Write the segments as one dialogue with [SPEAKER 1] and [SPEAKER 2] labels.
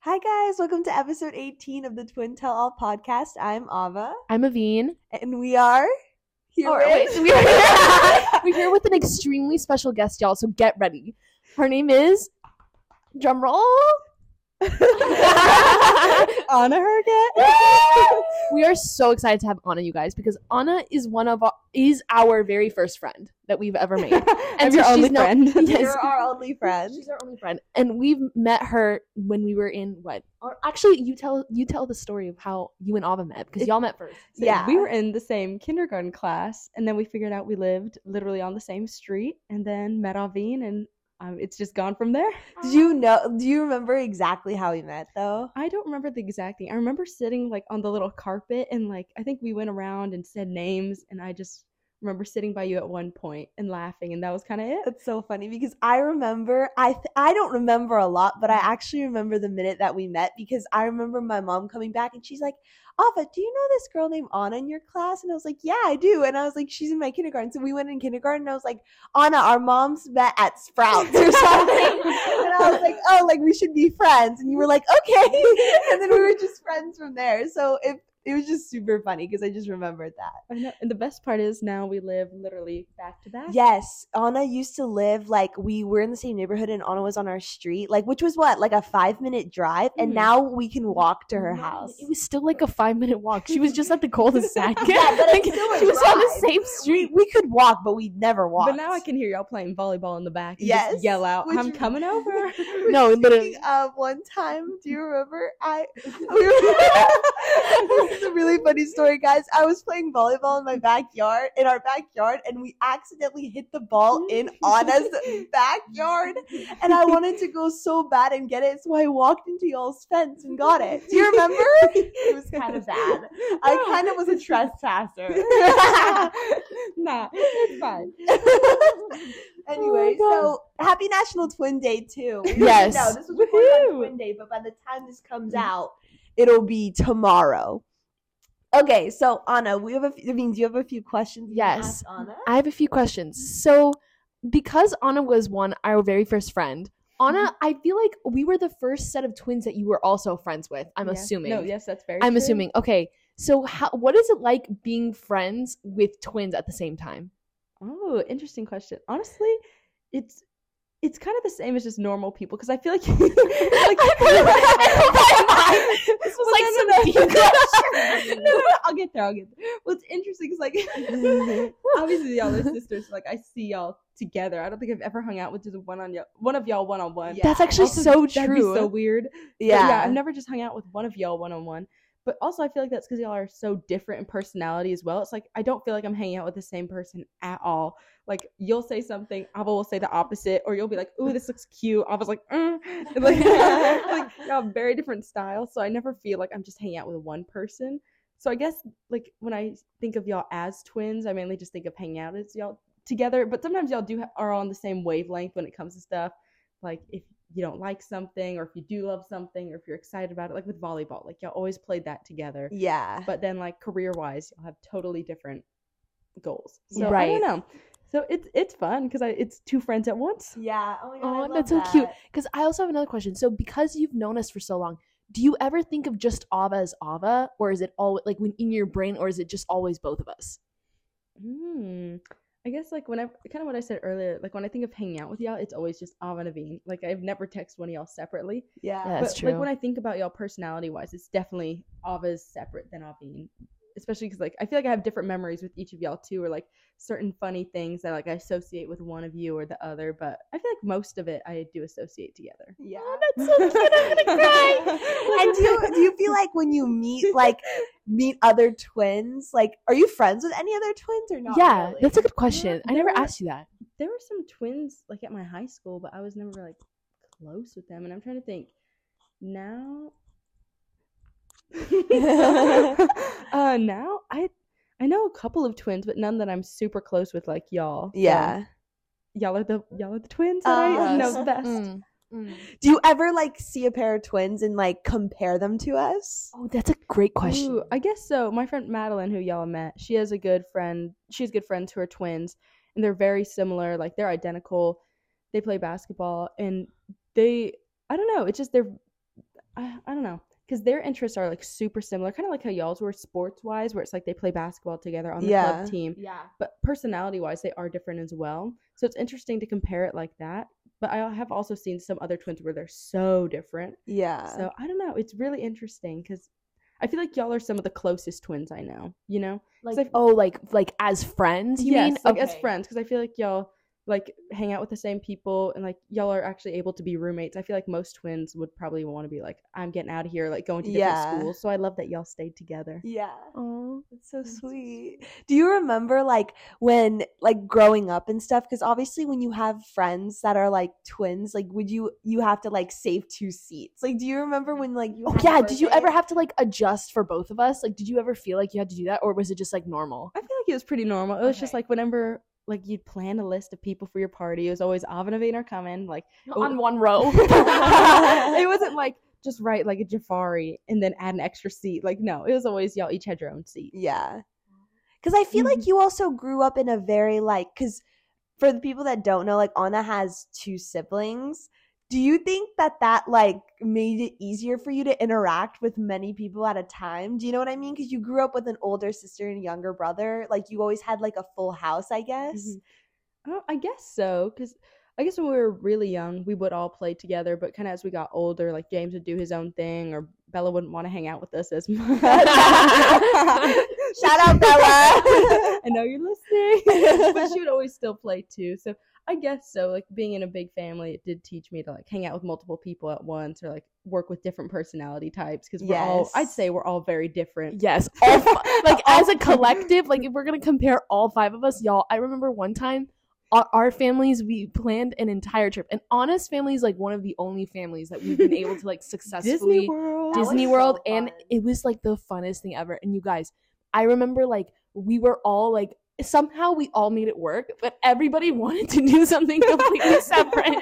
[SPEAKER 1] Hi guys, welcome to episode 18 of the Twin Tell All podcast. I'm Ava,
[SPEAKER 2] I'm Aveen.
[SPEAKER 1] and we are here.
[SPEAKER 2] Oh, wait, we are- We're here with an extremely special guest, y'all. So get ready. Her name is drumroll.
[SPEAKER 1] Ana Herget.
[SPEAKER 2] we are so excited to have Ana, you guys, because Ana is one of our, is our very first friend that we've ever made.
[SPEAKER 3] I'm
[SPEAKER 2] so
[SPEAKER 3] your
[SPEAKER 2] she's
[SPEAKER 3] only
[SPEAKER 2] no-
[SPEAKER 3] friend.
[SPEAKER 2] Yes.
[SPEAKER 1] You're our only friend.
[SPEAKER 2] She's our only friend, and we've met her when we were in what? Or actually, you tell you tell the story of how you and Ava met because y'all met first.
[SPEAKER 3] So
[SPEAKER 1] Yeah.
[SPEAKER 3] we were in the same kindergarten class, and then we figured out we lived literally on the same street, and then met Aveen, and um, it's just gone from there.
[SPEAKER 1] Do you know? Do you remember exactly how we met though?
[SPEAKER 3] I don't remember the exact thing. I remember sitting like on the little carpet, and like I think we went around and said names, and I just remember sitting by you at one point and laughing, and that was kind of it.
[SPEAKER 1] That's so funny because I remember I th- I don't remember a lot, but I mm-hmm. actually remember the minute that we met because I remember my mom coming back and she's like, "Ava, do you know this girl named Ana in your class?" And I was like, "Yeah, I do." And I was like, "She's in my kindergarten." So we went in kindergarten and I was like, "Ana, our moms met at Sprouts or something." and I was like, "Oh, like we should be friends." And you were like, "Okay." and then we were just friends from there. So it it was just super funny because I just remembered that.
[SPEAKER 3] I know. And the best part is now we live literally back to back.
[SPEAKER 1] Yes, Ana used to live like we were in the same neighborhood and Ana was on our street, like which was what, like a five minute drive, and
[SPEAKER 3] Mhm.
[SPEAKER 1] now we can walk to her
[SPEAKER 2] No,
[SPEAKER 1] house.
[SPEAKER 2] It was still like a five minute walk. She was just at the cul-de-sac.
[SPEAKER 1] Yeah, but
[SPEAKER 2] Like,
[SPEAKER 1] it's still
[SPEAKER 2] she was on the same street.
[SPEAKER 1] we could walk, but we never walked.
[SPEAKER 3] But now I can hear y'all playing volleyball in the back. And
[SPEAKER 1] Yes,
[SPEAKER 3] just yell out,
[SPEAKER 1] which-
[SPEAKER 3] "I'm coming over."
[SPEAKER 2] No, literally.
[SPEAKER 1] Of one time, do you remember? I we were, this is a really funny story, guys. I was playing volleyball in my backyard, in our backyard, and we accidentally hit the ball in Ana's backyard, and I wanted to go so bad and get it, so I walked into y'all's fence and got it. Do you remember? It was kind of bad. I kind of was a trespasser.
[SPEAKER 3] nah, it's fine.
[SPEAKER 1] anyway,
[SPEAKER 2] Oh
[SPEAKER 1] so happy National Twin Day too. We
[SPEAKER 2] Yes.
[SPEAKER 1] No, this was recorded on Twin Day, but by the time this comes out, it'll be tomorrow. Okay, so Ana, we have a few, I mean, do you have a few questions?
[SPEAKER 2] Yes.
[SPEAKER 1] Ana.
[SPEAKER 2] I have a few questions. So, because Ana was one, our very first friend, Ana, mm-hmm. I feel like we were the first set of twins that you were also friends with. I'm
[SPEAKER 3] Yeah.
[SPEAKER 2] assuming.
[SPEAKER 3] No, yes, that's very.
[SPEAKER 2] I'm
[SPEAKER 3] true.
[SPEAKER 2] assuming. Okay. So, how, what is it like being friends with twins at the same time?
[SPEAKER 3] Oh, interesting question. Honestly, it's it's kind of the same as just normal people because I feel like like
[SPEAKER 2] this was like
[SPEAKER 3] no, no,
[SPEAKER 2] some
[SPEAKER 3] no. no, no, I'll get there. I'll get there. Well, it's interesting because like obviously y'all are sisters. So, like I see y'all together. I don't think I've ever hung out with just one on y'all, one of y'all one on one.
[SPEAKER 2] That's actually
[SPEAKER 3] Also,
[SPEAKER 2] so true.
[SPEAKER 3] so weird. But
[SPEAKER 1] yeah.
[SPEAKER 3] yeah, I've never just hung out with one of y'all one on one. But also, I feel like that's because y'all are so different in personality as well. It's like I don't feel like I'm hanging out with the same person at all. Like you'll say something, Ava will say the opposite, or you'll be like, "Ooh, this looks cute." I was like, mm. Like, like y'all have very different styles. So I never feel like I'm just hanging out with one person. So I guess like when I think of y'all as twins, I mainly just think of hanging out as y'all together. But sometimes y'all do ha- are on the same wavelength when it comes to stuff. Like if you don't like something, or if you do love something, or if you're excited about it, like with volleyball, like y'all always played that together.
[SPEAKER 1] yeah.
[SPEAKER 3] But then like career wise, y'all have totally different goals. So I
[SPEAKER 2] Right.
[SPEAKER 3] don't know. So it's it's fun because I it's two friends at once.
[SPEAKER 1] Yeah. Oh my god. I
[SPEAKER 2] Oh,
[SPEAKER 1] love
[SPEAKER 2] that's so cute. Because I also have another question. So, because you've known us for so long, do you ever think of just Ava as Ava, or is it all like when in your brain, or is it just always both of us?
[SPEAKER 3] Hmm. I guess like when I kind of what I said earlier, like when I think of hanging out with y'all, it's always just Ava and Aveen. Like I've never texted one of y'all separately.
[SPEAKER 1] Yeah.
[SPEAKER 2] Yeah. That's
[SPEAKER 3] but like when I think about y'all personality wise, it's definitely Ava's separate than Aveen. Especially because like I feel like I have different memories with each of y'all too, or like certain funny things that like I associate with one of you or the other. But I feel like most of it I do associate together.
[SPEAKER 1] Yeah.
[SPEAKER 2] Oh, that's so cute. I'm gonna cry.
[SPEAKER 1] and do you, do you feel like when you meet like meet other twins, like are you friends with any other twins or not?
[SPEAKER 2] yeah,
[SPEAKER 1] really?
[SPEAKER 2] that's a good question. I never
[SPEAKER 3] were-
[SPEAKER 2] asked you that.
[SPEAKER 3] there were some twins like at my high school, but I was never like close with them. And I'm trying to think now. uh, now I I know a couple of twins, but none that I'm super close with like y'all. So
[SPEAKER 1] Yeah.
[SPEAKER 3] y'all are the y'all are the twins that I
[SPEAKER 1] Uh,
[SPEAKER 3] know the best.
[SPEAKER 2] Mm, mm.
[SPEAKER 1] Do you ever like see a pair of twins and like compare them to us?
[SPEAKER 2] Oh, that's a great question.
[SPEAKER 3] Ooh, I guess so. My friend Madeline, who y'all met, she has a good friend. She has good friends who are twins, and they're very similar. Like they're identical. They play basketball, and they. I don't know. It's just they're. I, I don't know because their interests are like super similar, kind of like how y'all's were sports wise, where it's like they play basketball together on the
[SPEAKER 1] Yeah.
[SPEAKER 3] club team.
[SPEAKER 2] Yeah.
[SPEAKER 3] But personality wise, they are different as well. So it's interesting to compare it like that. But I have also seen some other twins where they're so different.
[SPEAKER 1] Yeah.
[SPEAKER 3] So I don't know. It's really interesting because I feel like y'all are some of the closest twins I know. You know,
[SPEAKER 2] Like
[SPEAKER 3] I've-
[SPEAKER 2] oh, like like as friends, you
[SPEAKER 3] yes,
[SPEAKER 2] mean?
[SPEAKER 3] like as friends because I feel like y'all like hang out with the same people and like y'all are actually able to be roommates. I feel like most twins would probably want to be like, I'm getting out of here, like going to different
[SPEAKER 1] Yeah.
[SPEAKER 3] schools. So I love that y'all stayed together.
[SPEAKER 1] yeah.
[SPEAKER 2] Aw.
[SPEAKER 1] That's so sweet. Do you remember like when like growing up and stuff? Because obviously when you have friends that are like twins, like would you you have to like save two seats? Like do you remember when like you
[SPEAKER 2] Oh yeah, did you ever have to like adjust for both of us? Like did you ever feel like you had to do that or was it just like normal?
[SPEAKER 3] I feel like it was pretty normal. It was just like whenever like you'd plan a list of people for your party, it was always Aveen are coming. Like oh
[SPEAKER 2] On one row.
[SPEAKER 3] it wasn't like just write like a Jafari and then add an extra seat. Like no, it was always y'all each had your own seat.
[SPEAKER 1] Yeah. Because I feel like mm-hmm. you also grew up in a very like because for the people that don't know, like Ana has two siblings. Do you think that that like made it easier for you to interact with many people at a time? Do you know what I mean? Because you grew up with an older sister and younger brother. Like you always had like a full house, I guess.
[SPEAKER 3] Mhm. Oh, I guess so. Because I guess when we were really young, we would all play together. But kind of as we got older, like James would do his own thing, or Bella wouldn't want to hang out with us as much.
[SPEAKER 1] Shout out, Bella.
[SPEAKER 3] I know you're listening. but she would always still play too. So I guess so. Like being in a big family, it did teach me to like hang out with multiple people at once, or like work with different personality types. Because we're all, I'd say, we're all very different.
[SPEAKER 2] Yes, all fi- like as a collective, like if we're gonna compare all five of us, y'all. I remember one time, our, our families we planned an entire trip, and Ana's family is like one of the only families that we've been able to like successfully
[SPEAKER 3] Disney World.
[SPEAKER 2] Disney
[SPEAKER 1] was so
[SPEAKER 2] World, and it was like the funnest thing ever. And you guys, I remember like we were all like somehow we all made it work, but everybody wanted to do something completely separate.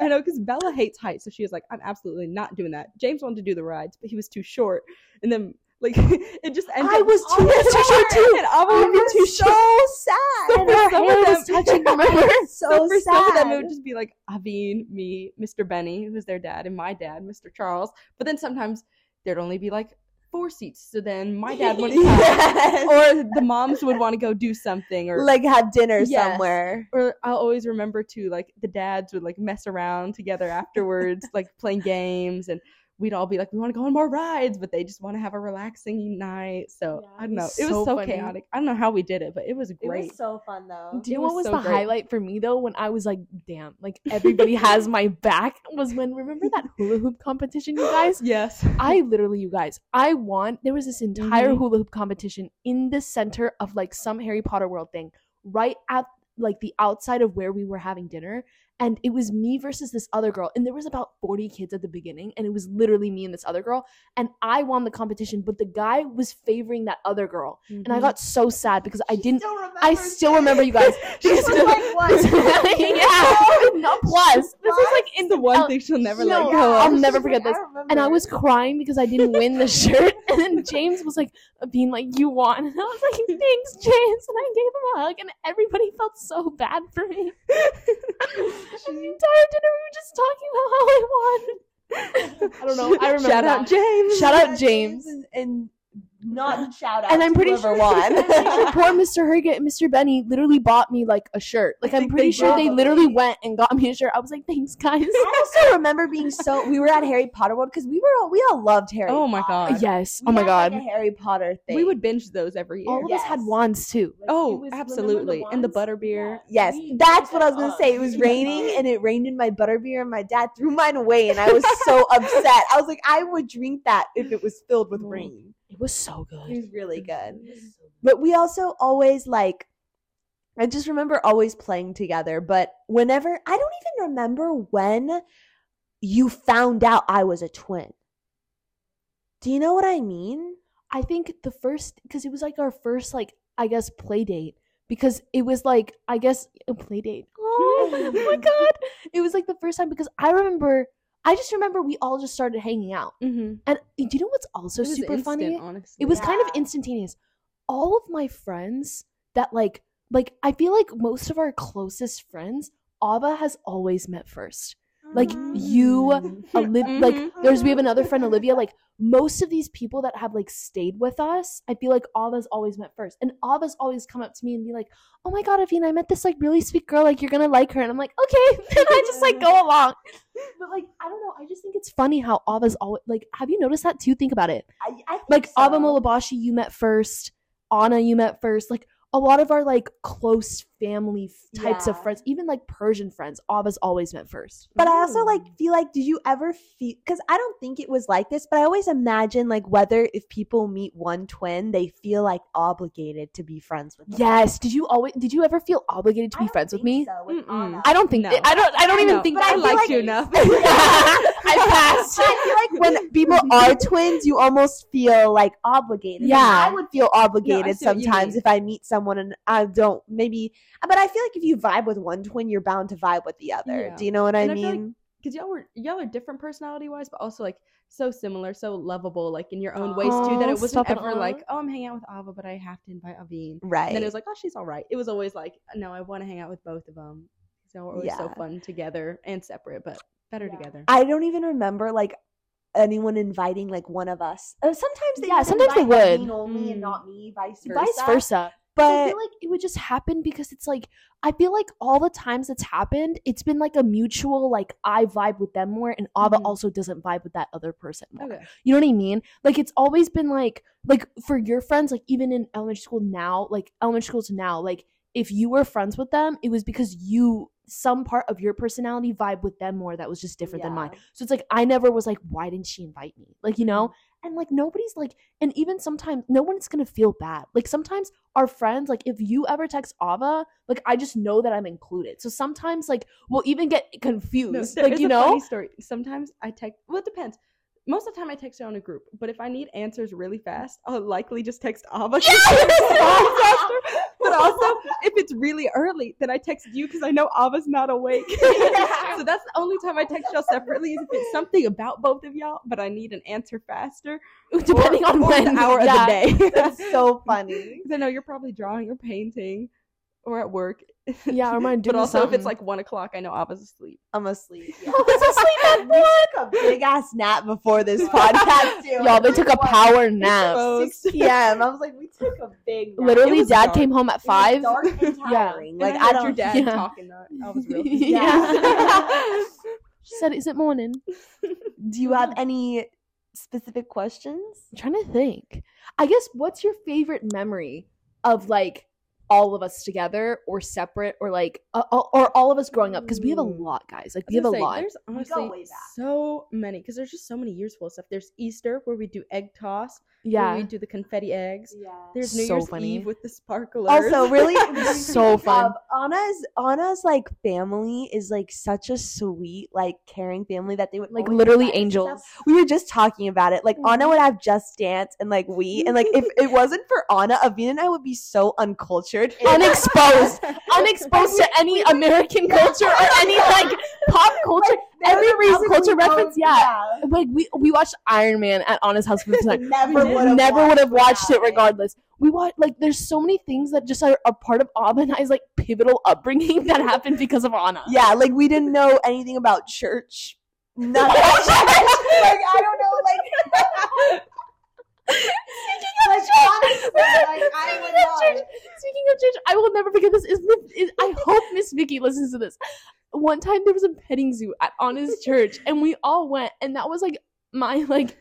[SPEAKER 3] I know because Bella hates heights, so she was like, "I'm absolutely not doing that." James wanted to do the rides, but he was too short, and then like it just ended.
[SPEAKER 1] I was too
[SPEAKER 3] was too short too, and
[SPEAKER 1] I
[SPEAKER 3] would be
[SPEAKER 1] was
[SPEAKER 3] too
[SPEAKER 1] so
[SPEAKER 3] short.
[SPEAKER 1] sad.
[SPEAKER 2] And her
[SPEAKER 3] some of them-
[SPEAKER 2] touching,
[SPEAKER 1] so,
[SPEAKER 3] So for
[SPEAKER 1] sad.
[SPEAKER 3] some of them, it would just be like Aveen, me, Mr. Benny, who's their dad, and my dad, Mr. Charles. But then sometimes there'd only be like four seats, so then my dad wouldn't
[SPEAKER 1] Yes.
[SPEAKER 3] or the moms would want to go do something, or
[SPEAKER 1] like have dinner
[SPEAKER 3] Yes.
[SPEAKER 1] somewhere.
[SPEAKER 3] or I'll always remember too, like the dads would like mess around together afterwards, like playing games, and we'd all be like, we want to go on more rides, but they just want to have a relaxing night. So
[SPEAKER 2] Yeah,
[SPEAKER 3] I don't know. It was
[SPEAKER 2] so
[SPEAKER 3] so, chaotic. I don't know how we did it, but it was great.
[SPEAKER 1] It was so fun though.
[SPEAKER 2] Do you know what
[SPEAKER 3] was
[SPEAKER 2] was
[SPEAKER 3] so
[SPEAKER 2] the
[SPEAKER 3] great.
[SPEAKER 2] highlight for me though? When I was like, damn, like everybody has my back. Was when remember that hula hoop competition, you guys?
[SPEAKER 3] yes.
[SPEAKER 2] I literally, you guys, I won. There was this entire
[SPEAKER 3] Mhm.
[SPEAKER 2] hula hoop competition in the center of like some Harry Potter world thing, right at like the outside of where we were having dinner. And it was me versus this other girl. And there was about 40 kids at the beginning. And it was literally me and this other girl. And I won the competition, but the guy was favoring that other girl. And I mm-hmm. got so sad because I didn't. I still remember you guys.
[SPEAKER 1] She was like, what?
[SPEAKER 2] yeah, no plus. This is like in
[SPEAKER 3] the one thing she'll never
[SPEAKER 2] no,
[SPEAKER 3] let go
[SPEAKER 2] I'll never forget this. And I was crying because I didn't win the shirt. And then James was like, being like, you won. And I was like, thanks, James. And I gave him a hug, and everybody felt so bad for me. The entire dinner, we were just talking about how I won. I don't know. I remember
[SPEAKER 3] Shout out
[SPEAKER 2] that.
[SPEAKER 3] James.
[SPEAKER 2] Shout out James.
[SPEAKER 1] and, and not shout out.
[SPEAKER 2] And I'm
[SPEAKER 1] to
[SPEAKER 2] pretty
[SPEAKER 1] whoever
[SPEAKER 2] sure
[SPEAKER 1] won.
[SPEAKER 2] poor Mr. Herget and Mr. Benny literally bought me like a shirt. Like
[SPEAKER 1] I
[SPEAKER 2] I'm pretty
[SPEAKER 1] they
[SPEAKER 2] sure they
[SPEAKER 1] probably-
[SPEAKER 2] literally went and got me a shirt. I was like, thanks, guys.
[SPEAKER 1] I also remember being so. We were at Harry Potter World because we were all, we all loved Harry.
[SPEAKER 3] Oh my
[SPEAKER 1] Potter.
[SPEAKER 3] God.
[SPEAKER 2] yes.
[SPEAKER 1] We
[SPEAKER 2] oh my
[SPEAKER 1] had,
[SPEAKER 2] god.
[SPEAKER 1] like, a Harry Potter thing.
[SPEAKER 3] We would binge those every year.
[SPEAKER 2] All of us had wands too. Like,
[SPEAKER 3] Oh,
[SPEAKER 2] was- remember
[SPEAKER 3] absolutely. And the
[SPEAKER 2] wands?
[SPEAKER 3] butterbeer.
[SPEAKER 1] Yes,
[SPEAKER 2] We
[SPEAKER 1] that's what I was gonna
[SPEAKER 2] up.
[SPEAKER 1] say. It was raining and it rained in my butterbeer, and my dad threw mine away, and I was so upset. I was like, I would drink that if it was filled with rain.
[SPEAKER 2] It was so good.
[SPEAKER 1] It was
[SPEAKER 2] good.
[SPEAKER 1] really good. But we also always like. I just remember always playing together. But whenever I don't even remember when you found out I was a twin. Do you know what I mean?
[SPEAKER 2] I think the first because it was like our first like I guess play date because it was like I guess a play date. Oh, my god! It was like the first time because I remember. I just remember we all just started hanging out.
[SPEAKER 3] Mm-hmm.
[SPEAKER 2] And do you know what's also
[SPEAKER 3] it
[SPEAKER 2] super
[SPEAKER 3] instant,
[SPEAKER 2] funny?
[SPEAKER 3] honestly.
[SPEAKER 2] It was kind of instantaneous. All of my friends that like like I feel like most of our closest friends, Ava has always met first. Like you, Olivia, like
[SPEAKER 3] Mhm.
[SPEAKER 2] there's we have another friend Olivia. Like most of these people that have like stayed with us, I feel like Ava's always met first, and Ava's always come up to me and be like, "Oh my god, Avina, I met this like really sweet girl. Like you're gonna like her," and I'm like, "Okay," and I just like go along. But like I don't know, I just think it's funny how Ava's always like. Have you noticed that too? Think about it.
[SPEAKER 1] I, I think
[SPEAKER 2] Like
[SPEAKER 1] so.
[SPEAKER 2] Ava Molabashi, you met first. Ana, you met first. Like a lot of our like close family f- types of friends, even like Persian friends, Ava's always met first.
[SPEAKER 1] But I also like feel like, did you ever feel? Because I don't think it was like this, but I always imagine like whether if people meet one twin, they feel like obligated to be friends with. Them.
[SPEAKER 2] Yes. Did you always? Did you ever feel obligated to
[SPEAKER 1] I
[SPEAKER 2] be friends with me?
[SPEAKER 1] so, with
[SPEAKER 2] I don't think.
[SPEAKER 3] No.
[SPEAKER 2] I don't. I don't
[SPEAKER 3] I
[SPEAKER 2] even
[SPEAKER 3] know,
[SPEAKER 2] think
[SPEAKER 3] but
[SPEAKER 2] that.
[SPEAKER 3] I liked
[SPEAKER 1] like-
[SPEAKER 3] you enough.
[SPEAKER 2] I passed.
[SPEAKER 1] But I feel like when people are twins, you almost feel like obligated. And
[SPEAKER 2] Yeah.
[SPEAKER 1] I would feel obligated
[SPEAKER 3] see what you
[SPEAKER 1] sometimes if I meet someone and I don't maybe. But I feel like if you vibe with one twin, you're bound to vibe with the other.
[SPEAKER 3] Yeah.
[SPEAKER 1] Do you know what I
[SPEAKER 3] And I feel like
[SPEAKER 1] mean?
[SPEAKER 3] because y'all were y'all are different personality wise, but also like so similar, so lovable, like in your own ways too. That it wasn't
[SPEAKER 2] stop it,
[SPEAKER 3] ever
[SPEAKER 2] aw.
[SPEAKER 3] like, oh, I'm hanging out with Ava, but I have to invite Aveen.
[SPEAKER 1] right.
[SPEAKER 3] And then it was like, oh, she's all right. It was always like, no, I want to hang out with both of them. So we're always so fun together and separate, but better
[SPEAKER 1] Yeah.
[SPEAKER 3] together.
[SPEAKER 1] I don't even remember like anyone inviting like one of us. Uh, sometimes they
[SPEAKER 2] Yeah,
[SPEAKER 1] would
[SPEAKER 2] sometimes they would.
[SPEAKER 1] Irene only and
[SPEAKER 3] Mm.
[SPEAKER 1] not me, vice versa.
[SPEAKER 2] Vice versa. I feel like it would just happen because it's like I feel like all the times it's happened, it's been like a mutual like I vibe with them more, and Ava
[SPEAKER 3] Mhm.
[SPEAKER 2] also doesn't vibe with that other person more.
[SPEAKER 3] Okay.
[SPEAKER 2] You know what I mean? Like it's always been like like for your friends, like even in elementary school now, like elementary school to now, like if you were friends with them, it was because you some part of your personality vibe with them more that was just different than mine. So it's like I never was like, why didn't she invite me? Like, you know? And like nobody's like and even sometimes no one's gonna feel bad. Like sometimes our friends, like if you ever text Ava, like I just know that I'm included. So sometimes like we'll even get confused.
[SPEAKER 3] No,
[SPEAKER 2] like you
[SPEAKER 3] a
[SPEAKER 2] know?
[SPEAKER 3] funny story. Sometimes I text. Well, it depends. Most of the time, I text her on a group. But if I need answers really fast, I'll likely just text Ava. 'cause she responds faster. But also, if it's really early, then I text you because I know Ava's not awake. so that's the only time I text y'all separately is if it's something about both of y'all, but I need an answer faster.
[SPEAKER 2] Depending
[SPEAKER 3] or,
[SPEAKER 2] on
[SPEAKER 3] or
[SPEAKER 2] when
[SPEAKER 3] hour
[SPEAKER 2] yeah.
[SPEAKER 3] of the day.
[SPEAKER 1] that's so funny.
[SPEAKER 3] I know you're probably drawing or painting or at work.
[SPEAKER 2] Yeah, or am I doing
[SPEAKER 3] But also, if it's like one o'clock, I know Ava's asleep.
[SPEAKER 1] I'm asleep. Yeah.
[SPEAKER 2] I was asleep at
[SPEAKER 1] we took a big ass nap before this podcast too.
[SPEAKER 2] Y'all, they took a
[SPEAKER 1] It
[SPEAKER 2] power nap.
[SPEAKER 3] Exposed.
[SPEAKER 1] 6 p.m. I was like, we took a big nap.
[SPEAKER 2] Literally,
[SPEAKER 3] was
[SPEAKER 2] dad
[SPEAKER 3] dark.
[SPEAKER 2] came home at
[SPEAKER 1] It was
[SPEAKER 2] five.
[SPEAKER 1] dark and
[SPEAKER 2] Yeah.
[SPEAKER 1] tiring.
[SPEAKER 3] And
[SPEAKER 1] Like
[SPEAKER 3] I
[SPEAKER 1] I
[SPEAKER 3] heard
[SPEAKER 1] don't.
[SPEAKER 3] your dad
[SPEAKER 2] yeah.
[SPEAKER 3] talking that. I was real.
[SPEAKER 2] Yeah. She said, "Is it morning?"
[SPEAKER 1] Do you have any specific questions?
[SPEAKER 2] I'm trying to think. I guess what's your favorite memory of like all of us together or separate or like uh, or all of us growing up because we have a lot, guys. Like we have a
[SPEAKER 3] say,
[SPEAKER 2] lot.
[SPEAKER 3] There's honestly so many because there's just so many years full of stuff. There's Easter where we do egg toss. Where
[SPEAKER 2] Yeah.
[SPEAKER 3] we do the confetti eggs.
[SPEAKER 1] Yeah.
[SPEAKER 3] There's New
[SPEAKER 2] So
[SPEAKER 3] Year's
[SPEAKER 2] funny.
[SPEAKER 3] Eve with the sparklers.
[SPEAKER 1] Also, really,
[SPEAKER 2] So fun.
[SPEAKER 1] Um, Ana's Ana's like family is like such a sweet, like caring family that they would
[SPEAKER 2] Like, literally
[SPEAKER 1] invite us and
[SPEAKER 2] angels.
[SPEAKER 1] stuff. We were just talking about it. Like Ana would have Just Dance and like we and like if it wasn't for Anna, Avina and I would be so uncultured,
[SPEAKER 2] Unexposed. Unexposed to any American culture or any like pop culture. Every pop culture reference, yeah. Like we we watched Iron Man at Ana's house for the time.
[SPEAKER 1] Never would have
[SPEAKER 2] never would watched it regardless. We watch like there's so many things that just are a part of Ana and I's like pivotal upbringing that happened because of Ana.
[SPEAKER 1] Yeah, like we didn't know anything about church. Nothing. like I don't know, like like honestly, like
[SPEAKER 2] Speaking of church, speaking of church, I will never forget this. Is, is I hope Miss Vicky listens to this. One time there was a petting zoo at Ana's church, and we all went, and that was like my like.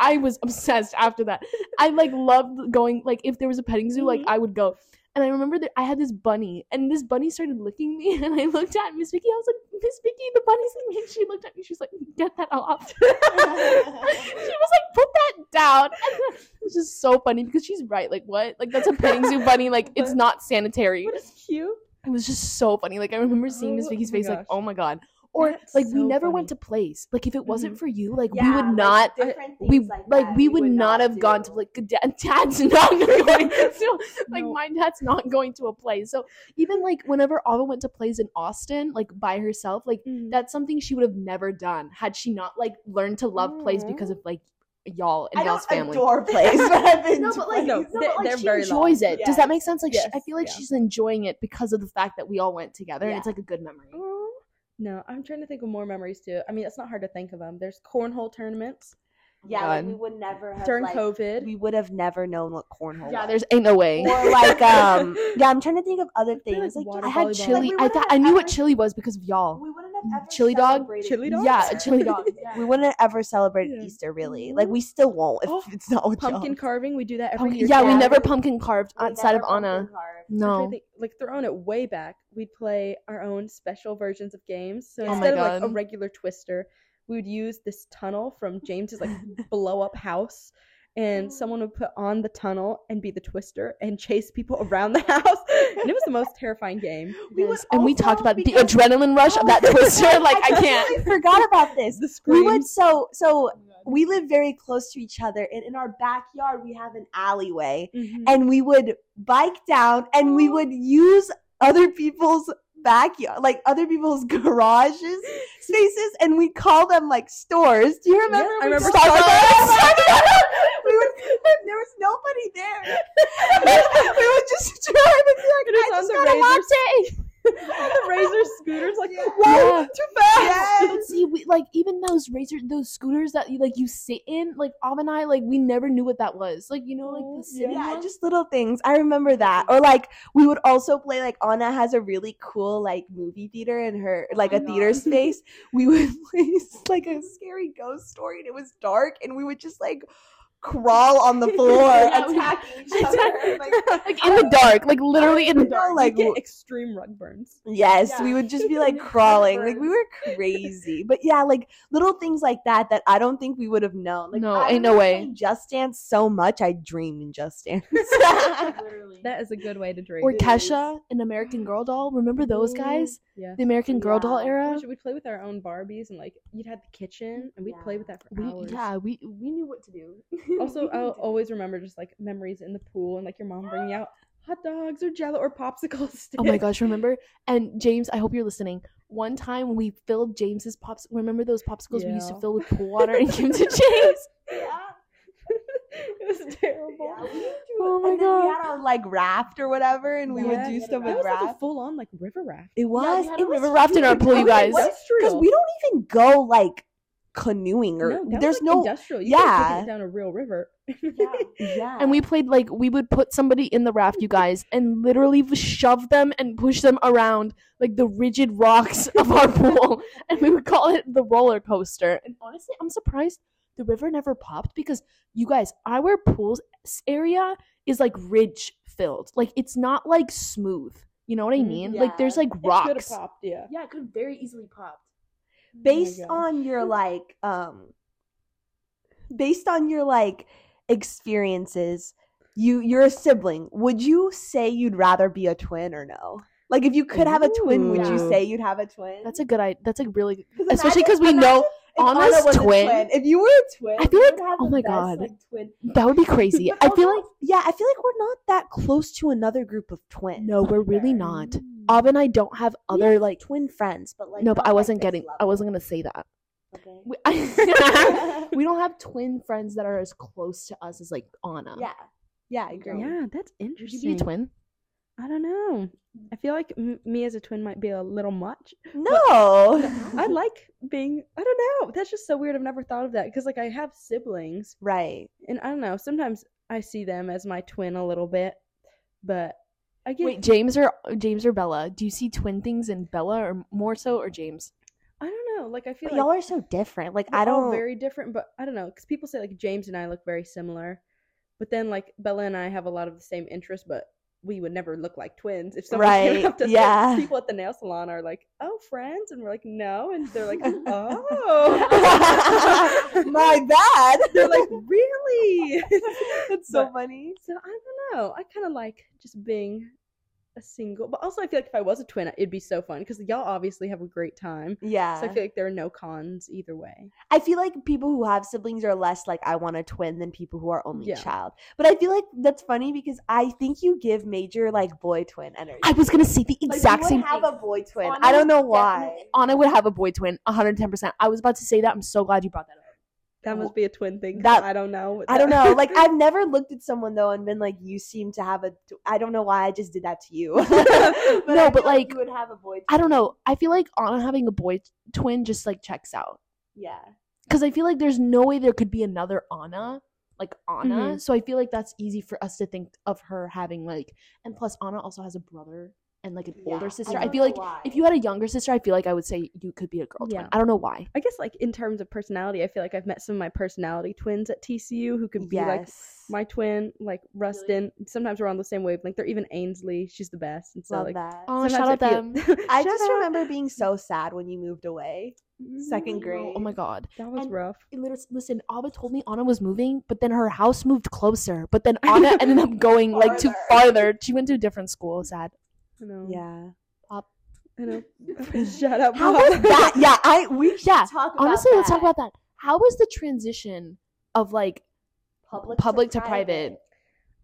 [SPEAKER 2] I was obsessed after that. I like loved going. Like if there was a petting zoo, like mm-hmm. I would go. And I remember that I had this bunny, and this bunny started licking me, and I looked at Miss Vicky. I was like, Miss Vicky, the bunny's licking me. And she looked at me. She was like, Get that off. she was like, Put that down. And it's just so funny because she's right. Like what? Like that's a petting zoo bunny. Like it's not sanitary.
[SPEAKER 3] But it's cute.
[SPEAKER 2] It was just so funny. Like I remember seeing Miss
[SPEAKER 3] Oh
[SPEAKER 2] Vicky's
[SPEAKER 3] my
[SPEAKER 2] face, like, oh my god. Or
[SPEAKER 3] That's
[SPEAKER 2] like we
[SPEAKER 3] so
[SPEAKER 2] never went to plays. Like if it wasn't
[SPEAKER 3] Mhm.
[SPEAKER 2] for you, like we would not.
[SPEAKER 1] different
[SPEAKER 2] We
[SPEAKER 1] things
[SPEAKER 2] like, we would not have gone to like dad, dad's not going to like
[SPEAKER 3] No.
[SPEAKER 2] my dad's not going to a play. So even like whenever Ava went to plays in Austin, like by herself, like
[SPEAKER 3] Mm.
[SPEAKER 2] that's something she would have never done had she not like learned to love plays because of like y'all and y'all's family.
[SPEAKER 1] adore plays, but I've been
[SPEAKER 2] No, but like,
[SPEAKER 3] No,
[SPEAKER 2] no,
[SPEAKER 3] they-
[SPEAKER 2] but, like
[SPEAKER 3] they're
[SPEAKER 2] she
[SPEAKER 3] very
[SPEAKER 2] enjoys
[SPEAKER 3] long.
[SPEAKER 2] it. Does that make sense? Like, she, I feel like
[SPEAKER 3] yeah.
[SPEAKER 2] she's enjoying it because of the fact that we all went together, and it's like a good memory.
[SPEAKER 3] No, I'm trying to think of more memories too. I mean, it's not hard to think of them. There's cornhole tournaments
[SPEAKER 1] Yeah, like, we would never have
[SPEAKER 3] during
[SPEAKER 1] like,
[SPEAKER 3] COVID.
[SPEAKER 1] We would have never known what cornhole.
[SPEAKER 2] Yeah,
[SPEAKER 1] was.
[SPEAKER 2] there's ain't no way.
[SPEAKER 1] or like um yeah. I'm trying to think of other
[SPEAKER 3] feel like
[SPEAKER 1] things. Like,
[SPEAKER 2] I had chili.
[SPEAKER 1] Like,
[SPEAKER 2] I thought I knew what chili was because of y'all.
[SPEAKER 1] We wouldn't have ever
[SPEAKER 2] Chili dog?
[SPEAKER 3] Chili dog?
[SPEAKER 2] Yeah,
[SPEAKER 1] Easter.
[SPEAKER 2] chili dog.
[SPEAKER 1] We wouldn't have ever celebrated
[SPEAKER 3] Yeah.
[SPEAKER 1] Easter really. Like we still won't if
[SPEAKER 3] Oh,
[SPEAKER 1] it's not with
[SPEAKER 3] Pumpkin
[SPEAKER 1] y'all.
[SPEAKER 3] carving, we do that every
[SPEAKER 2] Pumpkin-
[SPEAKER 3] year.
[SPEAKER 2] yeah, we never pumpkin carved
[SPEAKER 1] We
[SPEAKER 2] outside of Ana.
[SPEAKER 1] carved.
[SPEAKER 3] I'm trying to
[SPEAKER 2] No.
[SPEAKER 3] think- like throwing it way back, we'd play our own special versions of games. So
[SPEAKER 1] Oh my
[SPEAKER 3] instead of like a regular twister, we would use this tunnel from James's like blow up house. And someone would put on the tunnel and be the twister and chase people around the house. And it was the most terrifying game.
[SPEAKER 1] We
[SPEAKER 2] Yes, and we talked about the adrenaline rush of that
[SPEAKER 1] Oh,
[SPEAKER 2] twister. Like I
[SPEAKER 1] completely
[SPEAKER 2] can't.
[SPEAKER 1] I forgot about this.
[SPEAKER 3] The
[SPEAKER 1] We would so so we live very close to each other, and in our backyard we have an alleyway,
[SPEAKER 3] Mhm.
[SPEAKER 1] and we would bike down, and we would use other people's backyard, like other people's garages, spaces, and we call them like stores. Do you remember?
[SPEAKER 3] Yeah,
[SPEAKER 1] I
[SPEAKER 3] remember
[SPEAKER 2] Starbucks.
[SPEAKER 1] we would, there was nobody there. we would just drive and be like, I just
[SPEAKER 3] the
[SPEAKER 1] got a latte.
[SPEAKER 3] On the razor scooters, like
[SPEAKER 1] Yeah.
[SPEAKER 3] whoa,
[SPEAKER 2] Yeah.
[SPEAKER 3] too fast.
[SPEAKER 1] Yes.
[SPEAKER 2] But see, we like even those razor, those scooters that you like you sit in. Like Av and I, like we never knew what that was. Like you know, like
[SPEAKER 3] Oh,
[SPEAKER 2] the sitting
[SPEAKER 1] Yeah,
[SPEAKER 2] ones?
[SPEAKER 1] just little things. I remember that. Or like we would also play like Ana has a really cool like movie theater in her like a theater space. We would play like a scary ghost story and it was dark and we would just like crawl on the floor
[SPEAKER 2] Yeah, we-
[SPEAKER 1] each other. Like,
[SPEAKER 2] like in the dark, like literally in the dark.
[SPEAKER 1] like,
[SPEAKER 3] Like get extreme rug burns.
[SPEAKER 1] yes,
[SPEAKER 2] Yeah.
[SPEAKER 1] we would just be like crawling. Like we were crazy. But yeah, like little things like that that I don't think we would have known. Like
[SPEAKER 2] No,
[SPEAKER 1] I
[SPEAKER 2] ain't no way.
[SPEAKER 1] Just Dance so much I dream in Just Dance.
[SPEAKER 3] That is a good way to dream.
[SPEAKER 2] or Kesha, an American Girl doll. Remember those guys?
[SPEAKER 3] Yeah.
[SPEAKER 2] The American Girl doll
[SPEAKER 1] Yeah.
[SPEAKER 2] era.
[SPEAKER 3] We'd play with our own Barbies and like you'd have the kitchen and we'd play with that for
[SPEAKER 2] We
[SPEAKER 3] hours.
[SPEAKER 2] yeah, we we knew what to do.
[SPEAKER 3] Also, I'll always remember just like memories in the pool and like your mom bringing out hot dogs or jello or popsicle sticks.
[SPEAKER 2] Oh my gosh, remember? And James, I hope you're listening. One time we filled James's pops. Remember those popsicles we used to
[SPEAKER 3] Yeah.
[SPEAKER 2] fill with pool water and give to James?
[SPEAKER 3] it was terrible.
[SPEAKER 2] Oh my
[SPEAKER 1] and then we had our like raft or whatever, and we would do stuff
[SPEAKER 3] That
[SPEAKER 1] with
[SPEAKER 3] was like a
[SPEAKER 1] raft.
[SPEAKER 3] full on like river raft.
[SPEAKER 1] it was.
[SPEAKER 2] we
[SPEAKER 1] it was
[SPEAKER 2] river raft in our pool, you
[SPEAKER 1] Okay,
[SPEAKER 2] guys.
[SPEAKER 1] what- Because we don't even go like canoeing or
[SPEAKER 3] no,
[SPEAKER 1] there's
[SPEAKER 3] like,
[SPEAKER 1] no
[SPEAKER 3] industrial. You yeah,
[SPEAKER 1] yeah.
[SPEAKER 3] it down a real river.
[SPEAKER 1] yeah.
[SPEAKER 2] And we played like we would put somebody in the raft, you guys, and literally shove them and push them around like the rigid rocks of our pool, and we would call it the roller coaster. And honestly, I'm surprised the river never popped because you guys, our pool's area is like ridge filled, like it's not like smooth. You know what I
[SPEAKER 3] Mm,
[SPEAKER 2] mean? Like there's
[SPEAKER 1] yeah.
[SPEAKER 2] like
[SPEAKER 3] It could
[SPEAKER 2] rocks.
[SPEAKER 3] popped, yeah.
[SPEAKER 2] Yeah, it could have very easily popped.
[SPEAKER 1] based
[SPEAKER 3] Oh
[SPEAKER 1] on your like um based on your like experiences, you you're a sibling. Would you say you'd rather be a twin or no? Like if you could have a twin, would you say you'd have a twin?
[SPEAKER 2] That's a good idea. That's a really
[SPEAKER 1] 'Cause
[SPEAKER 2] especially 'cause we
[SPEAKER 1] imagine
[SPEAKER 2] know
[SPEAKER 1] if Ana Ana's
[SPEAKER 2] twin.
[SPEAKER 1] If you were a twin,
[SPEAKER 2] I feel like-
[SPEAKER 1] have
[SPEAKER 2] oh my
[SPEAKER 1] best,
[SPEAKER 2] God.
[SPEAKER 1] like, twin.
[SPEAKER 2] that would be crazy.
[SPEAKER 1] But
[SPEAKER 2] I feel like
[SPEAKER 1] yeah, I feel like we're not that close to another group of twins.
[SPEAKER 2] no, we're really not.
[SPEAKER 3] Mm.
[SPEAKER 2] Av and I don't have other
[SPEAKER 1] have
[SPEAKER 2] like
[SPEAKER 1] twin friends, but like
[SPEAKER 2] no, but I wasn't
[SPEAKER 1] this
[SPEAKER 2] getting. I wasn't gonna say that.
[SPEAKER 1] Okay.
[SPEAKER 2] We, I- we don't have twin friends that are as close to us as like Ana.
[SPEAKER 1] Yeah, yeah, I agree.
[SPEAKER 3] Yeah, that's
[SPEAKER 2] Would
[SPEAKER 3] interesting.
[SPEAKER 2] you be a twin?
[SPEAKER 3] I don't know. I feel like m- me as a twin might be a little much.
[SPEAKER 1] No,
[SPEAKER 3] I like being. I don't know. That's just so weird. I've never thought of that because like I have siblings,
[SPEAKER 1] right.
[SPEAKER 3] and I don't know. Sometimes I see them as my twin a little bit, but I get.
[SPEAKER 2] Wait, James or James or Bella? Do you see twin things in Bella or more so or James?
[SPEAKER 3] I don't know. Like I feel like
[SPEAKER 1] y'all are so different. Like I don't.
[SPEAKER 3] very different, but I don't know because people say like James and I look very similar, but then like Bella and I have a lot of the same interests, but we would never look like twins. If someone came up to us,
[SPEAKER 1] yeah.
[SPEAKER 3] people at the nail salon are like, "Oh, friends," and we're like, "No," and they're like, "Oh."
[SPEAKER 1] My bad.
[SPEAKER 3] They're like, really?
[SPEAKER 1] That's so
[SPEAKER 3] But-
[SPEAKER 1] funny.
[SPEAKER 3] So I don't know. I kind of like just being a single, but also I feel like if I was a twin, it'd be so fun because y'all obviously have a great time.
[SPEAKER 1] Yeah.
[SPEAKER 3] So I feel like there are no cons either way.
[SPEAKER 1] I feel like people who have siblings are less like I want a twin than people who are only
[SPEAKER 3] Yeah.
[SPEAKER 1] child. But I feel like that's funny because I think you give major like boy twin energy.
[SPEAKER 2] I was gonna say the
[SPEAKER 1] Like,
[SPEAKER 2] exact
[SPEAKER 1] you would
[SPEAKER 2] same
[SPEAKER 1] have
[SPEAKER 2] thing.
[SPEAKER 1] a boy twin.
[SPEAKER 2] Ana
[SPEAKER 1] I don't know why.
[SPEAKER 2] definitely- Ana would have a boy twin, 110. percent I was about to say that. I'm so glad you brought that up.
[SPEAKER 3] That must be a twin thing.
[SPEAKER 1] That-
[SPEAKER 3] I don't know.
[SPEAKER 1] I don't know. Like I've never looked at someone though and been like, "You seem to have a." I don't know why I just did that to you. but
[SPEAKER 2] No, but, like,
[SPEAKER 1] you would have a boy.
[SPEAKER 2] I don't know. I feel like Ana having a boy twin just like checks out.
[SPEAKER 1] Yeah.
[SPEAKER 2] because I feel like there's no way there could be another Ana like Ana.
[SPEAKER 3] Mhm.
[SPEAKER 2] So I feel like that's easy for us to think of her having like, and plus Ana also has a brother and like an
[SPEAKER 1] Yeah,
[SPEAKER 2] older sister. I,
[SPEAKER 1] don't
[SPEAKER 2] feel like
[SPEAKER 1] why.
[SPEAKER 2] if you had a younger sister, I feel like I would say you could be a girl twin.
[SPEAKER 3] Yeah.
[SPEAKER 2] I don't know why.
[SPEAKER 3] I guess like in terms of personality, I feel like I've met some of my personality twins at TCU who could be like my twin, like Rustin. Sometimes we're on the same wavelength. They're even Ainsley. She's the best. And so
[SPEAKER 1] love
[SPEAKER 3] like
[SPEAKER 1] that.
[SPEAKER 2] Oh,
[SPEAKER 3] sometimes
[SPEAKER 2] shout out
[SPEAKER 3] I
[SPEAKER 2] them.
[SPEAKER 1] I just
[SPEAKER 3] out.
[SPEAKER 1] remember being so sad when you moved away. second grade.
[SPEAKER 2] Oh my god.
[SPEAKER 3] That was
[SPEAKER 2] And-
[SPEAKER 3] rough.
[SPEAKER 2] It Listen, Ava told me Ana was moving, but then her house moved closer. But then Ana ended up going like to
[SPEAKER 1] Farther.
[SPEAKER 2] farther. She went to a different school. Sad.
[SPEAKER 3] I know.
[SPEAKER 1] Yeah.
[SPEAKER 3] Pop I know. Shut up.
[SPEAKER 1] How was that? Yeah, I we
[SPEAKER 2] Yeah,
[SPEAKER 1] talk about
[SPEAKER 2] Honestly, let's talk about that. How was the transition of like
[SPEAKER 1] public
[SPEAKER 2] public to private?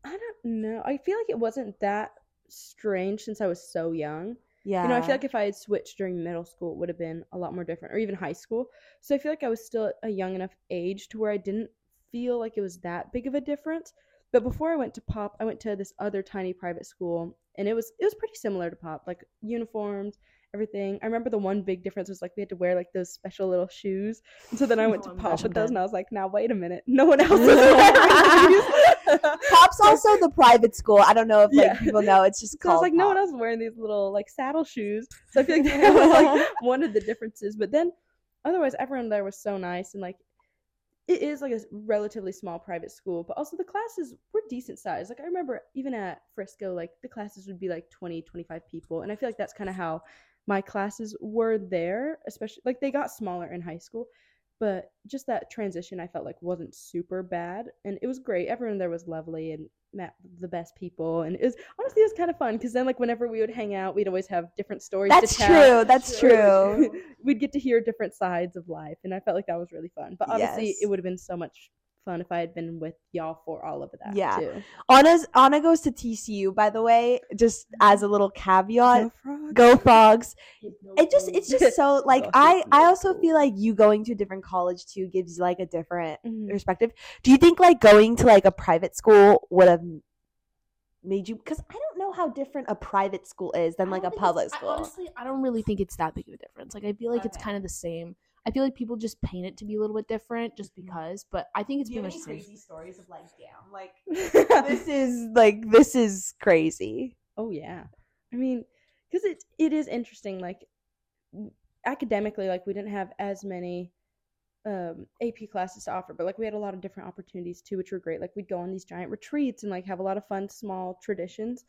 [SPEAKER 3] I don't know. I feel like it wasn't that strange since I was so young.
[SPEAKER 1] Yeah.
[SPEAKER 3] You know, I feel like if I had switched during middle school, it would have been a lot more different, or even high school. So I feel like I was still a young enough age to where I didn't feel like it was that big of a difference. But before I went to Pop, I went to this other tiny private school, and it was it was pretty similar to Pop, like uniforms, everything. I remember the one big difference was like we had to wear like those special little shoes. And so then I went to
[SPEAKER 2] Oh,
[SPEAKER 3] Pop with those, and I was like, now wait a minute, no one else is wearing.
[SPEAKER 1] Pop's also the private school. I don't know if like
[SPEAKER 3] Yeah.
[SPEAKER 1] people know. It's just
[SPEAKER 3] So I was
[SPEAKER 1] called.
[SPEAKER 3] like, no one else is wearing these little like saddle shoes. So I feel like that was like one of the differences. But then otherwise everyone there was so nice and like it is like a relatively small private school, but also the classes were decent size. Like I remember even at Frisco, like the classes would be like 20, 25 people. And I feel like that's kind of how my classes were there, especially like they got smaller in high school. But just that transition I felt like wasn't super bad. And it was great. Everyone there was lovely and met the best people. And it was honestly it was kind of fun because then like whenever we would hang out, we'd always have different stories
[SPEAKER 1] That's
[SPEAKER 3] to tell
[SPEAKER 1] true. That's true.
[SPEAKER 3] we'd get to hear different sides of life and i felt like that was really fun but obviously
[SPEAKER 1] Yes.
[SPEAKER 3] it would have been so much fun if i had been with y'all for all of that
[SPEAKER 1] Yeah.
[SPEAKER 3] too
[SPEAKER 1] Ana's Ana goes to TCU, by the way, just as a little caveat.
[SPEAKER 3] Frog.
[SPEAKER 1] Go frogs! It just it's just so like
[SPEAKER 3] Go
[SPEAKER 1] I I also feel like you going to a different college too gives you like a different
[SPEAKER 3] Mhm.
[SPEAKER 1] perspective. Do you think like going to like a private school would have made you? Because I don't know how different a private school is than like a
[SPEAKER 2] think it's-
[SPEAKER 1] public
[SPEAKER 2] I-
[SPEAKER 1] school.
[SPEAKER 2] honestly, I don't really think it's that big of a difference. Like I feel like it's kind of the same. I feel like people just paint it to be a little bit different just
[SPEAKER 1] Mm-hmm.
[SPEAKER 2] because, but I think it's pretty much the same.
[SPEAKER 1] stories of like, damn, like this is like this is crazy.
[SPEAKER 3] oh yeah i mean because it it is interesting like academically like we didn't have as many um ap classes to offer but like we had a lot of different opportunities too which were great like we'd go on these giant retreats and like have a lot of fun small traditions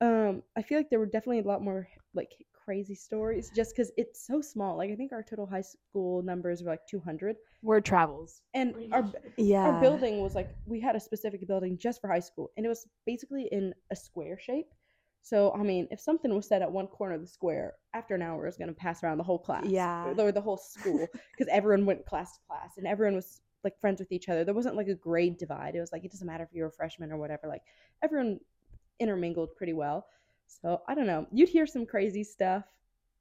[SPEAKER 3] um i feel like there were definitely a lot more like crazy stories just because it's so small like i think our total high school numbers were like 200
[SPEAKER 2] Word travels.
[SPEAKER 3] and our
[SPEAKER 1] Yeah,
[SPEAKER 3] our building was like we had a specific building just for high school and it was basically in a square shape. So i mean if something was said at one corner of the square after an hour it was going to pass around the whole class.
[SPEAKER 1] Yeah.
[SPEAKER 3] or the whole school because everyone went class to class and everyone was like friends with each other. There wasn't like a grade divide. It was like it doesn't matter if you're a freshman or whatever like everyone intermingled pretty well so i don't know. You'd hear some crazy stuff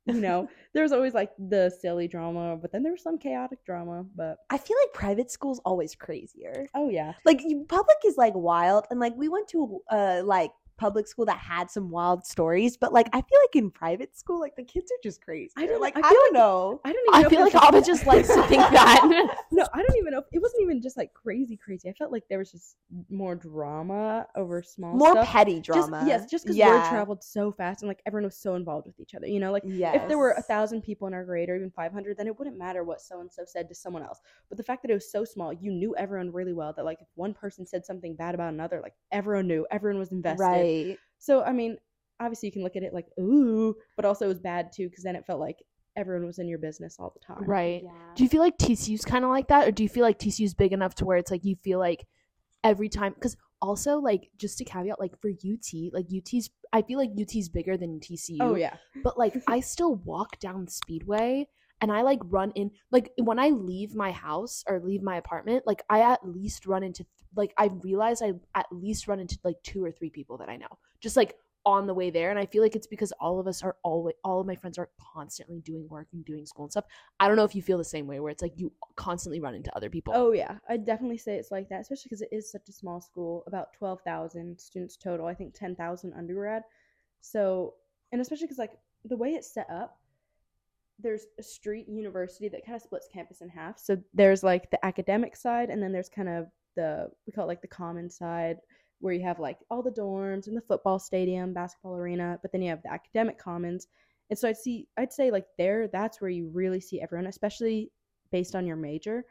[SPEAKER 3] you know? There's always like the silly drama but then there was some chaotic drama but
[SPEAKER 1] I feel like private school's always crazier.
[SPEAKER 3] oh yeah.
[SPEAKER 1] Like you, public is like wild, and like we went to uh like public school that had some wild stories, but like I feel like in private school, like the kids are just crazy.
[SPEAKER 3] I don't-
[SPEAKER 1] like
[SPEAKER 3] I
[SPEAKER 1] I, don't
[SPEAKER 3] like-
[SPEAKER 1] know.
[SPEAKER 3] I don't even.
[SPEAKER 2] I
[SPEAKER 3] know
[SPEAKER 2] feel like
[SPEAKER 3] there's-
[SPEAKER 2] Ava just likes to think that.
[SPEAKER 3] no, I don't even know. If, it wasn't even just like crazy, crazy. I felt like there was just more drama over small
[SPEAKER 1] More
[SPEAKER 3] stuff.
[SPEAKER 1] petty
[SPEAKER 3] Just-
[SPEAKER 1] drama.
[SPEAKER 3] yes, just because
[SPEAKER 1] yeah.
[SPEAKER 3] word traveled so fast and like everyone was so involved with each other. You know, like
[SPEAKER 1] Yes.
[SPEAKER 3] if there were a thousand people in our grade or even five hundred, then it wouldn't matter what so and so said to someone else. But the fact that it was so small, you knew everyone really well. That like if one person said something bad about another, like everyone knew, everyone was invested.
[SPEAKER 1] right.
[SPEAKER 3] So I mean, obviously you can look at it like ooh, but also it was bad too because then it felt like everyone was in your business all the time.
[SPEAKER 2] right.
[SPEAKER 1] Yeah.
[SPEAKER 2] Do you feel like TCU's kind of like that, or do you feel like TCU's big enough to where it's like you feel like every time? Because also, like, just to caveat, like for UT, like UT's, I feel like UT's bigger than TCU.
[SPEAKER 3] Oh yeah.
[SPEAKER 2] but like I still walk down Speedway and I like run in like when I leave my house or leave my apartment, like I at least run into like I realized I at least run into like two or three people that I know. Just like on the way there and i feel like it's because all of us are always all of my friends are constantly doing work and doing school and stuff i don't know if you feel the same way where it's like you constantly run into other people
[SPEAKER 3] Oh yeah, I definitely say it's like that, especially because it is such a small school, about twelve thousand students total. I think ten thousand undergrad. So, and especially because like the way it's set up, there's a street university that kind of splits campus in half. So there's like the academic side, and then there's kind of the we call it like the common side, where you have like all the dorms and the football stadium, basketball arena, but then you have the academic commons. And so I'd see, I'd say like there, that's where you really see everyone, especially based on your major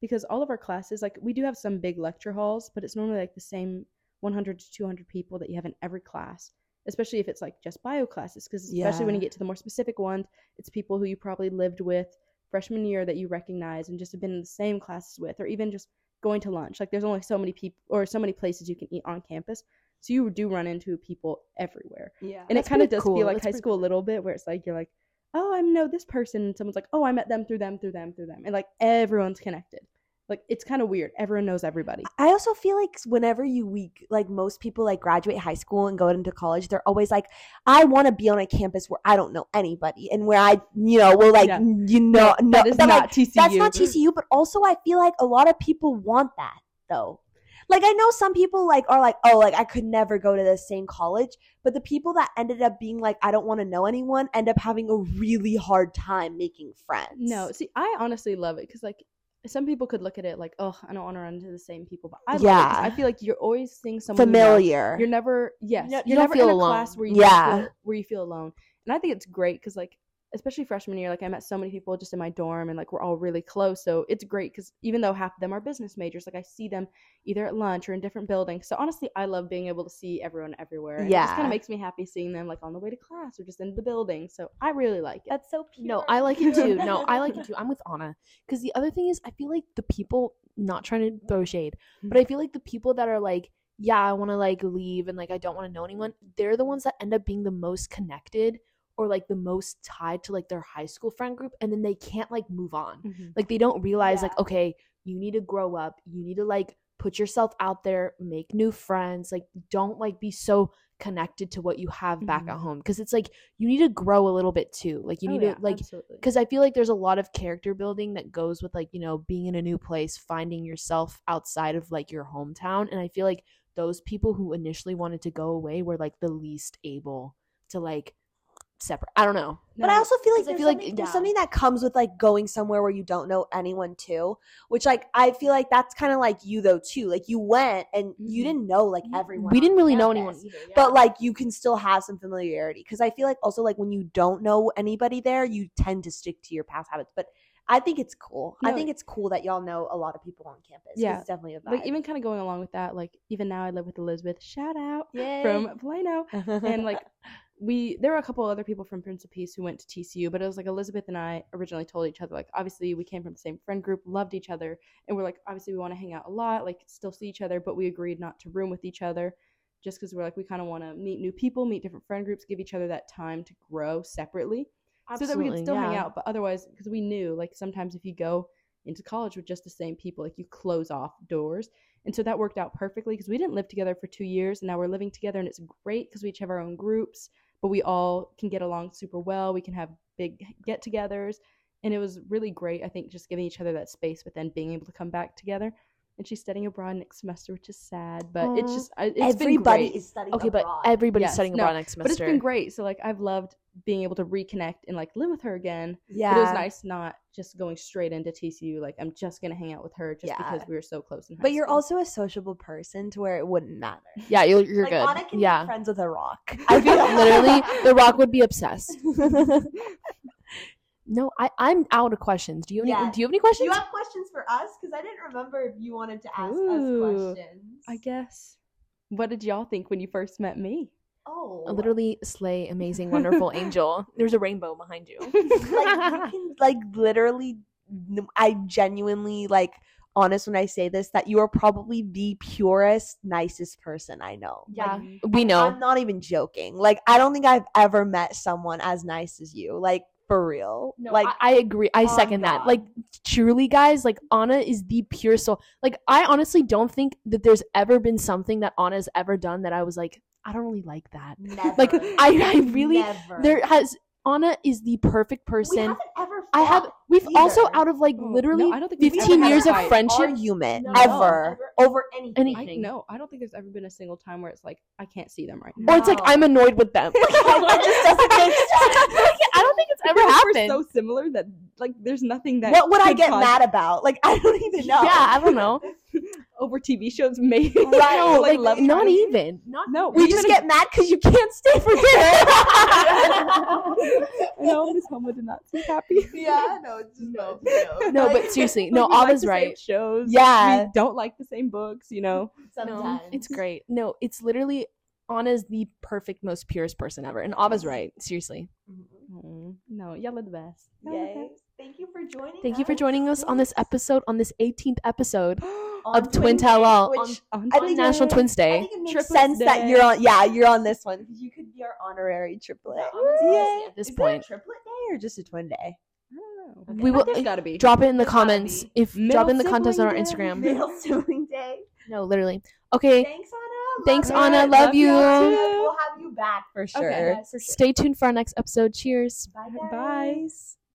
[SPEAKER 3] because all of our classes like we do have some big lecture halls but it's normally like the same 100 to 200 people that you have in every class especially if it's like just bio classes because especially when you get to the more specific ones it's people who you probably lived with freshman year that you recognize and just have been in the same classes with or even just going to lunch like there's only so many people or so many places you can eat on campus so you do run into people everywhere
[SPEAKER 1] Yeah.
[SPEAKER 3] and it kind of does
[SPEAKER 2] cool.
[SPEAKER 3] feel like
[SPEAKER 2] That's
[SPEAKER 3] high school a little bit where it's like you're like oh i know this person and someone's like oh i met them through them through them through them and like everyone's connected like it's kind of weird everyone knows everybody
[SPEAKER 1] I also feel like whenever you week like most people like graduate high school and go into college, they're always like, I want to be on a campus where I don't know anybody and where I, you know, will like
[SPEAKER 3] Yeah.
[SPEAKER 1] you know, no,
[SPEAKER 3] that is
[SPEAKER 1] but, like,
[SPEAKER 3] not TCU.
[SPEAKER 1] that's not TCU, but also I feel like a lot of people want that though. Like I know some people like are like, oh, like I could never go to the same college, but the people that ended up being like, I don't want to know anyone, end up having a really hard time making friends.
[SPEAKER 3] No, see, I honestly love it because like some people could look at it like, oh, I don't want to run into the same people, but I love it 'cause
[SPEAKER 1] Yeah.
[SPEAKER 3] I feel like you're always seeing someone
[SPEAKER 1] familiar.
[SPEAKER 3] You're never yes,
[SPEAKER 2] No- you
[SPEAKER 3] you're
[SPEAKER 2] don't
[SPEAKER 3] never
[SPEAKER 2] feel
[SPEAKER 3] in a
[SPEAKER 2] alone.
[SPEAKER 3] class where you
[SPEAKER 1] Yeah.
[SPEAKER 3] feel, where you feel alone, and I think it's great because like especially freshman year, like I met so many people just in my dorm, and like we're all really close. So it's great because even though half of them are business majors, like I see them either at lunch or in different buildings. So honestly, I love being able to see everyone everywhere. And it just kind of makes me happy seeing them like on the way to class or just in the building. So I really like it.
[SPEAKER 1] That's so pure.
[SPEAKER 2] No, I like it too. No, I like it too. I'm with Ana. Because the other thing is, I feel like the people, not trying to throw shade, hmm. but I feel like the people that are like, yeah, I want to like leave and like I don't want to know anyone, they're the ones that end up being the most connected or like the most tied to like their high school friend group. And then they can't like move on.
[SPEAKER 3] Mhm.
[SPEAKER 2] Like they don't realize, like, okay, you need to grow up. You need to like put yourself out there, make new friends. Like, don't like be so connected to what you have back at
[SPEAKER 3] Mhm.
[SPEAKER 2] home. Cause it's like you need to grow a little bit too. Like, you
[SPEAKER 3] Oh,
[SPEAKER 2] need
[SPEAKER 3] yeah,
[SPEAKER 2] to like because I feel like there's a lot of character building that goes with like you know being in a new place, finding yourself outside of like your hometown, and I feel like those people who initially wanted to go away were like the least able to like separate. I don't know.
[SPEAKER 1] But I also feel like
[SPEAKER 2] 'Cause I
[SPEAKER 1] there's,
[SPEAKER 2] feel like-
[SPEAKER 1] something, there's something that comes with like going somewhere where you don't know anyone too, which like I feel like that's kind of like you though too. Like you went and you
[SPEAKER 3] Mhm.
[SPEAKER 1] didn't know like
[SPEAKER 2] Yeah,
[SPEAKER 1] everyone.
[SPEAKER 2] we didn't really know anyone
[SPEAKER 1] campus.
[SPEAKER 2] either.
[SPEAKER 1] But like you can still have some familiarity because I feel like also like when you don't know anybody there, you tend to stick to your past habits. But I think it's cool. I think it's cool that y'all know a lot of people on campus.
[SPEAKER 3] Yeah.
[SPEAKER 1] it's definitely a vibe.
[SPEAKER 3] like even kind of going along with that, like even now I live with Elizabeth. Shout out
[SPEAKER 1] Yay.
[SPEAKER 3] from Plano. and like we there were a couple other people from Prince of Peace who went to TCU, but it was like Elizabeth and I originally told each other like obviously we came from the same friend group, loved each other, and we're like obviously we want to hang out a lot, like still see each other, but we agreed not to room with each other just because we're like we kind of want to meet new people, meet different friend groups, give each other that time to grow separately, so that we could
[SPEAKER 2] Absolutely,
[SPEAKER 3] still hang out. But otherwise, because we knew like sometimes if you go into college with just the same people, like you close off doors. And so that worked out perfectly because we didn't live together for two years and now we're living together and it's great because we each have our own groups, but we all can get along super well. We can have big get togethers. And it was really great, I think, just giving each other that space, but then being able to come back together. And she's studying abroad next semester, which is sad, but it's just, it's
[SPEAKER 1] Everybody
[SPEAKER 3] been great.
[SPEAKER 1] is studying
[SPEAKER 2] Okay, but everybody's
[SPEAKER 3] Yes,
[SPEAKER 2] studying
[SPEAKER 3] no,
[SPEAKER 2] abroad next semester.
[SPEAKER 3] But it's been great. So, like, I've loved being able to reconnect and, like, live with her again.
[SPEAKER 1] yeah,
[SPEAKER 3] But it was nice not just going straight into TCU. Like, I'm just going to hang out with her just
[SPEAKER 1] Yeah.
[SPEAKER 3] because we were so close in high
[SPEAKER 1] But you're also a sociable person to where it wouldn't matter.
[SPEAKER 2] Yeah, you're, you're
[SPEAKER 1] like,
[SPEAKER 2] good.
[SPEAKER 1] Ana can
[SPEAKER 2] yeah,
[SPEAKER 1] be friends with a rock.
[SPEAKER 2] I feel literally the Rock would be obsessed. No, I I'm out of questions. Do you have any? Do you have any questions?
[SPEAKER 1] you have questions for us? Because I didn't remember if you wanted to ask
[SPEAKER 3] Ooh,
[SPEAKER 1] us questions.
[SPEAKER 3] I guess. What did y'all think when you first met me?
[SPEAKER 1] Oh,
[SPEAKER 2] literally slay, amazing, wonderful angel. There's a rainbow behind you.
[SPEAKER 1] like you can like literally. I genuinely like honest when I say this that you are probably the purest, nicest person I know.
[SPEAKER 2] Yeah,
[SPEAKER 1] Like,
[SPEAKER 2] we know.
[SPEAKER 1] I'm not even joking. Like I don't think I've ever met someone as nice as you. Like for real.
[SPEAKER 2] No,
[SPEAKER 1] like
[SPEAKER 2] I, I agree. I
[SPEAKER 1] on
[SPEAKER 2] second that. Like truly, guys, like Ana is the pure soul. Like I honestly don't think that there's ever been something that Ana's ever done that I was like, I don't really like that.
[SPEAKER 1] never.
[SPEAKER 2] Like I, I really
[SPEAKER 1] never.
[SPEAKER 2] there has Ana is the perfect
[SPEAKER 1] we
[SPEAKER 2] person.
[SPEAKER 1] haven't ever.
[SPEAKER 2] I have. We've also out of like
[SPEAKER 3] Oh, no,
[SPEAKER 2] literally
[SPEAKER 3] I don't think
[SPEAKER 2] 15 years of
[SPEAKER 3] fight.
[SPEAKER 2] friendship.
[SPEAKER 1] argument
[SPEAKER 2] No.
[SPEAKER 1] ever over anything.
[SPEAKER 3] I, no, I don't think there's ever been a single time where it's like I can't see them right now.
[SPEAKER 2] Or it's like I'm annoyed with them.
[SPEAKER 1] that just doesn't make sense.
[SPEAKER 2] Like, I don't think it's ever
[SPEAKER 3] Because
[SPEAKER 2] happened.
[SPEAKER 3] We're so similar that like there's nothing that.
[SPEAKER 1] What would I get
[SPEAKER 3] cause-
[SPEAKER 1] mad about? Like I don't even know.
[SPEAKER 2] Yeah, I don't know.
[SPEAKER 3] over TV shows? Maybe
[SPEAKER 1] Right,
[SPEAKER 2] no,
[SPEAKER 3] Or,
[SPEAKER 2] like,
[SPEAKER 3] love
[SPEAKER 2] not
[SPEAKER 3] triangles?
[SPEAKER 2] even. Not
[SPEAKER 3] No,
[SPEAKER 1] We
[SPEAKER 3] we're
[SPEAKER 1] just
[SPEAKER 3] gonna-
[SPEAKER 1] get mad because you can't stay for dinner.
[SPEAKER 3] No, Miss Homa did not seem happy.
[SPEAKER 1] yeah, no, it's just
[SPEAKER 3] No.
[SPEAKER 2] No, but seriously, no,
[SPEAKER 3] Like, we like
[SPEAKER 2] Ava's right.
[SPEAKER 3] Shows.
[SPEAKER 1] Yeah.
[SPEAKER 3] we don't like the same books. You know.
[SPEAKER 2] No, it's great. No, it's literally Ana's the perfect, most purest person ever, and Ava's right. Seriously.
[SPEAKER 3] Mm, No, y'all are the best. Y'all are the
[SPEAKER 1] Yay. Thank you for joining.
[SPEAKER 2] Thank you for
[SPEAKER 1] us.
[SPEAKER 2] joining us on this episode, on this 18th episode
[SPEAKER 3] best.
[SPEAKER 1] On
[SPEAKER 2] of Twin
[SPEAKER 1] Day,
[SPEAKER 2] Tell All
[SPEAKER 1] which
[SPEAKER 3] On
[SPEAKER 1] I
[SPEAKER 2] on
[SPEAKER 1] think
[SPEAKER 2] National
[SPEAKER 1] it-
[SPEAKER 2] Twins
[SPEAKER 1] I
[SPEAKER 2] Day.
[SPEAKER 1] think it makes
[SPEAKER 3] Triplets
[SPEAKER 1] sense that you're on. Yeah, you're on this one because you could be our honorary triplet.
[SPEAKER 2] honestly,
[SPEAKER 1] Yay.
[SPEAKER 2] at this
[SPEAKER 1] Is there a
[SPEAKER 2] point.
[SPEAKER 1] triplet day or just a twin day?
[SPEAKER 3] I don't know.
[SPEAKER 2] We will-
[SPEAKER 3] There's eh, gotta be.
[SPEAKER 2] Drop it in the
[SPEAKER 1] There's
[SPEAKER 2] comments if
[SPEAKER 3] Middle
[SPEAKER 2] drop in the contest on our. Instagram.
[SPEAKER 1] Middle sibling day.
[SPEAKER 2] No, literally. Okay.
[SPEAKER 1] Thanks, Ana.
[SPEAKER 2] Thanks,
[SPEAKER 1] Love
[SPEAKER 2] Ana.
[SPEAKER 1] it.
[SPEAKER 2] Love you.
[SPEAKER 3] y'all.
[SPEAKER 1] We'll have you back for sure.
[SPEAKER 3] Okay.
[SPEAKER 2] Stay tuned for our next episode. Cheers.
[SPEAKER 1] Bye,
[SPEAKER 3] Bye.
[SPEAKER 1] guys.